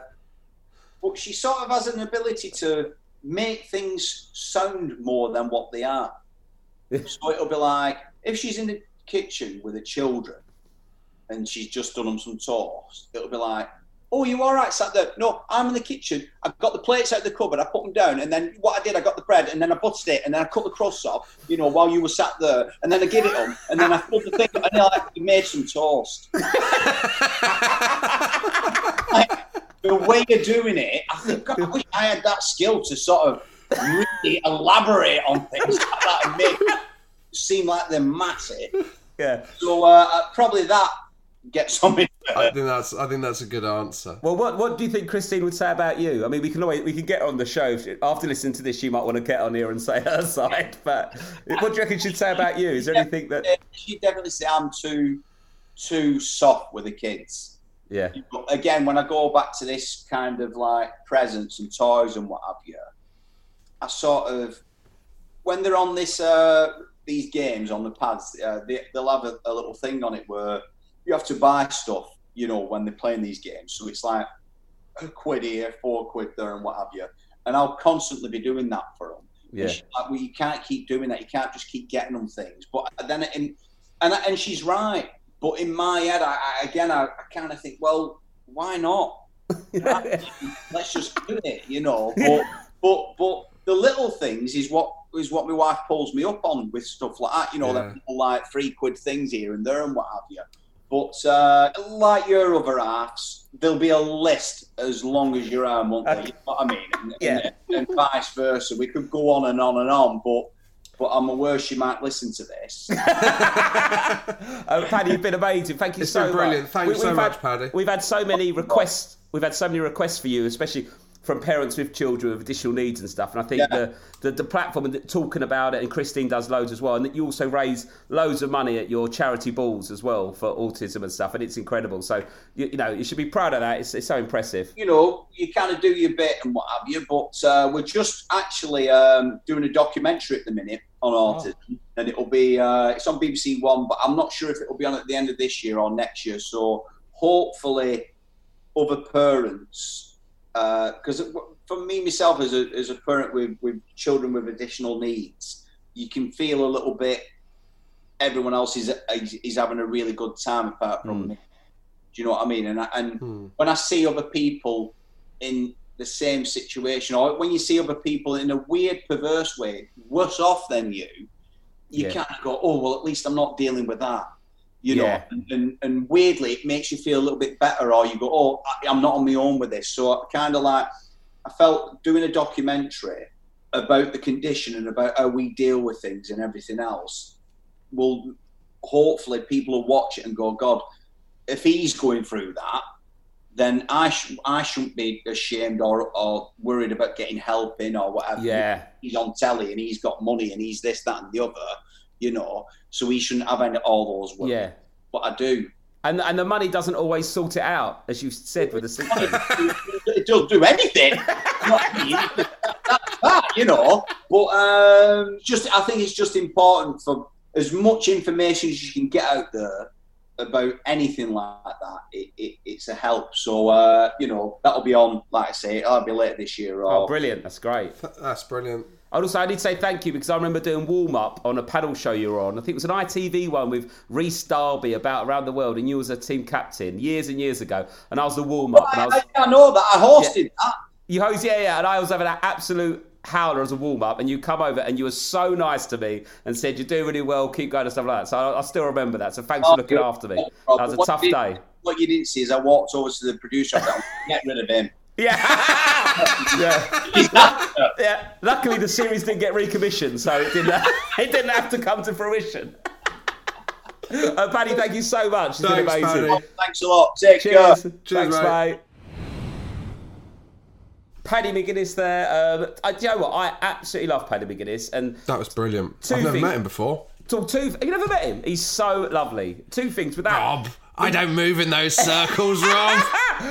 but she sort of has an ability to make things sound more than what they are. so it'll be like if she's in the kitchen with the children and she's just done them some toast, it'll be like, "Oh, you all right, sat there?" No, I'm in the kitchen. I've got the plates out of the cupboard. I put them down, and then what I did, I got the bread, and then I buttered it, and then I cut the crust off. You know, while you were sat there, and then I give it them, and then I put the thing, and then I actually made some toast. Like, the way you're doing it, I think God, I wish I had that skill to sort of really elaborate on things like that and make seem like they're massive. Yeah. So uh, uh, probably that gets on me. I think that's I think that's a good answer. Well, what what do you think Christine would say about you? I mean, we can always we can get on the show after listening to this. She might want to get on here and say her side. But what do you reckon she'd say about you? Is there anything that? She definitely say I'm too too soft with the kids. Yeah. But again, when I go back to this kind of like presents and toys and what have you, I sort of when they're on this uh, these games on the pads, uh, they, they'll have a, a little thing on it where you have to buy stuff, you know, when they're playing these games. So it's like a quid here, four quid there, and what have you. And I'll constantly be doing that for them. Yeah. Like, well, you can't keep doing that. You can't just keep getting them things. But then, in, and and she's right. But in my head, I, I again, I, I kind of think, well, why not? Let's just do it, you know. But but but the little things is what is what my wife pulls me up on with stuff like that. You know, Yeah. them little, like three quid things here and there and what have you. But uh, like your other halves, there'll be a list as long as your arm, won't there? You know what I mean? And, Yeah. and, and vice versa. We could go on and on and on, but but I'm aware she might listen to this. oh, Paddy, you've been amazing. Thank you It's so been brilliant. much. Thanks so we've much, had, Paddy. We've had so many requests. We've had so many requests for you, especially from parents with children with additional needs and stuff. And I think Yeah. the, the the platform and talking about it, and Christine does loads as well. And that you also raise loads of money at your charity balls as well for autism and stuff, and it's incredible. So you, you know you should be proud of that. It's, it's so impressive. you know, you kind of do your bit and what have you. But uh, we're just actually um, doing a documentary at the minute on autism, and it'll be uh, it's on BBC One, but I'm not sure if it'll be on at the end of this year or next year. So hopefully, other parents, because for me myself as a as a parent with with children with additional needs, you can feel a little bit. Everyone else is is, having a really good time apart from Mm. me. Do you know what I mean? And I, and Hmm. when I see other people in the same situation, or when you see other people in a weird, perverse way, worse off than you, you Yeah. kind of go, "Oh, well, at least I'm not dealing with that." You know, Yeah. and, and, and weirdly, it makes you feel a little bit better, or you go, "Oh, I- I'm not on my own with this." So, kind of like, I felt doing a documentary about the condition and about how we deal with things and everything else will hopefully people will watch it and go, God, if he's going through that, then I sh- I shouldn't be ashamed or, or worried about getting help in or whatever. Yeah, He's on telly and he's got money and he's this, that, and the other, you know. So he shouldn't have any, all those worries. yeah. But I do. And and the money doesn't always sort it out, as you said with the sick it doesn't do anything. You know what I mean? That's that, you know. But um, just, I think it's just important for as much information as you can get out there about anything like that. It, it, it's a help. So uh, you know that'll be on, like I say, it'll be later this year. Or, Oh, brilliant! That's great. That's brilliant. I'd also I need to say thank you because I remember doing warm up on a paddle show you were on. I think it was an ITV one with Rhys Darby about around the world, and you was a team captain years and years ago, and I was the warm up, and I I, was I, I know that I hosted that. you host yeah yeah, and I was having an absolute howler as a warm up, and you come over and you were so nice to me and said you're doing really well, keep going and stuff like that. So I, I still remember that. So thanks for Oh, looking good. after me. No That was a What tough did- day. What you didn't see is I walked over to the producer. I thought, Get rid of him. Yeah. yeah. Yeah. Luckily, the series didn't get recommissioned, so it didn't. it didn't have to come to fruition. Uh, Paddy, thank you so much. It's been Thanks, amazing. Paddy. Thanks a lot. Take care. Cheers. Cheers, Thanks, mate. mate. Paddy McGuinness there. Um, I, do you know what? I absolutely love Paddy McGuinness. And That was brilliant. I've never things- met him before. talk two. Have you never met him? He's so lovely. Two things without. Rob, I don't move in those circles, Rob.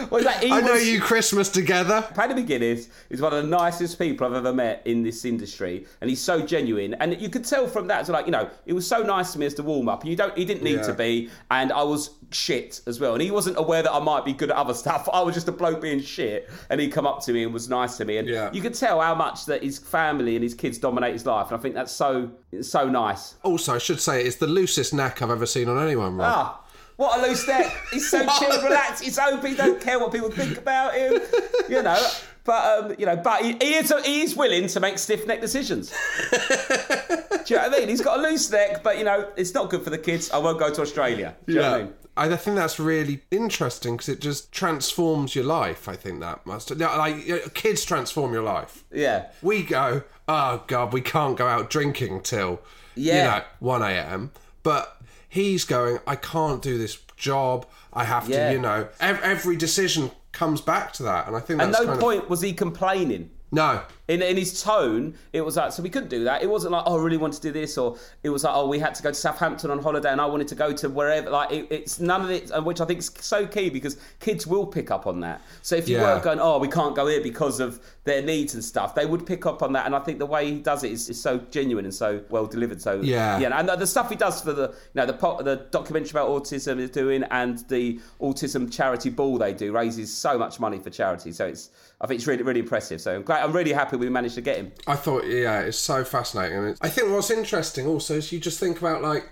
Was that he I know you Christmas together. Paddy McGuinness is one of the nicest people I've ever met in this industry, and he's so genuine. And you could tell from that, so like you know, it was so nice to me as the warm up. You don't, he didn't need Yeah. to be, and I was shit as well. And he wasn't aware that I might be good at other stuff. I was just a bloke being shit, and he'd come up to me and was nice to me. And Yeah. you could tell how much that his family and his kids dominate his life. And I think that's so, so nice. Also, I should say it's the loosest neck I've ever seen on anyone, Rob. Ah. What a loose neck. He's so chill relaxed. He's open. He don't care what people think about him. You know. But um, you know, but he, he is he is willing to make stiff neck decisions. Do you know what I mean? He's got a loose neck, but you know, it's not good for the kids. I won't go to Australia. Do you know what I mean? I think that's really interesting because it just transforms your life. I think that must yeah, like kids transform your life. Yeah. We go, oh god, we can't go out drinking till you Yeah. know one a.m. But he's going, I can't do this job. I have Yeah. to, you know, every decision comes back to that, and I think At no point was he complaining. No. In, in his tone, it was like, so we couldn't do that. It wasn't like, oh, I really want to do this, or it was like, oh, we had to go to Southampton on holiday and I wanted to go to wherever. Like, it, it's none of it, which I think is so key because kids will pick up on that. So if you Yeah. weren't going, oh, we can't go here because of their needs and stuff, they would pick up on that. And I think the way he does it is, is so genuine and so well delivered. So, Yeah. yeah. And the, the stuff he does for the, you know, the, po- the documentary about autism is doing and the autism charity ball they do raises so much money for charity. So it's, I think it's really, really impressive. So I'm glad, I'm really happy we managed to get him. I thought, yeah, it's so fascinating. And I think what's interesting also is you just think about like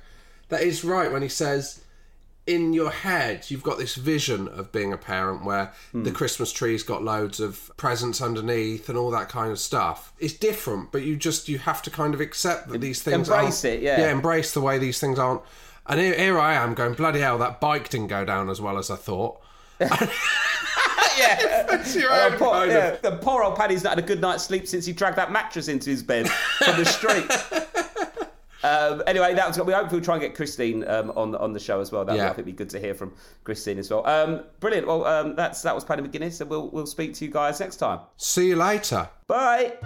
that is right when he says in your head you've got this vision of being a parent where Hmm. the Christmas tree's got loads of presents underneath and all that kind of stuff. It's different, but you just you have to kind of accept that these things Embrace it, yeah. yeah, embrace the way these things aren't. And here, here I am going bloody hell, that bike didn't go down as well as I thought. yeah. Your own poor, kind yeah, of- the poor old Paddy's not had a good night's sleep since he dragged that mattress into his bed from the street. Um, anyway, that was. We hope we'll try and get Christine um, on on the show as well. That would Yeah. I be good to hear from Christine as well. Um, brilliant. Well, um, that's that was Paddy McGuinness, and we'll we'll speak to you guys next time. See you later. Bye.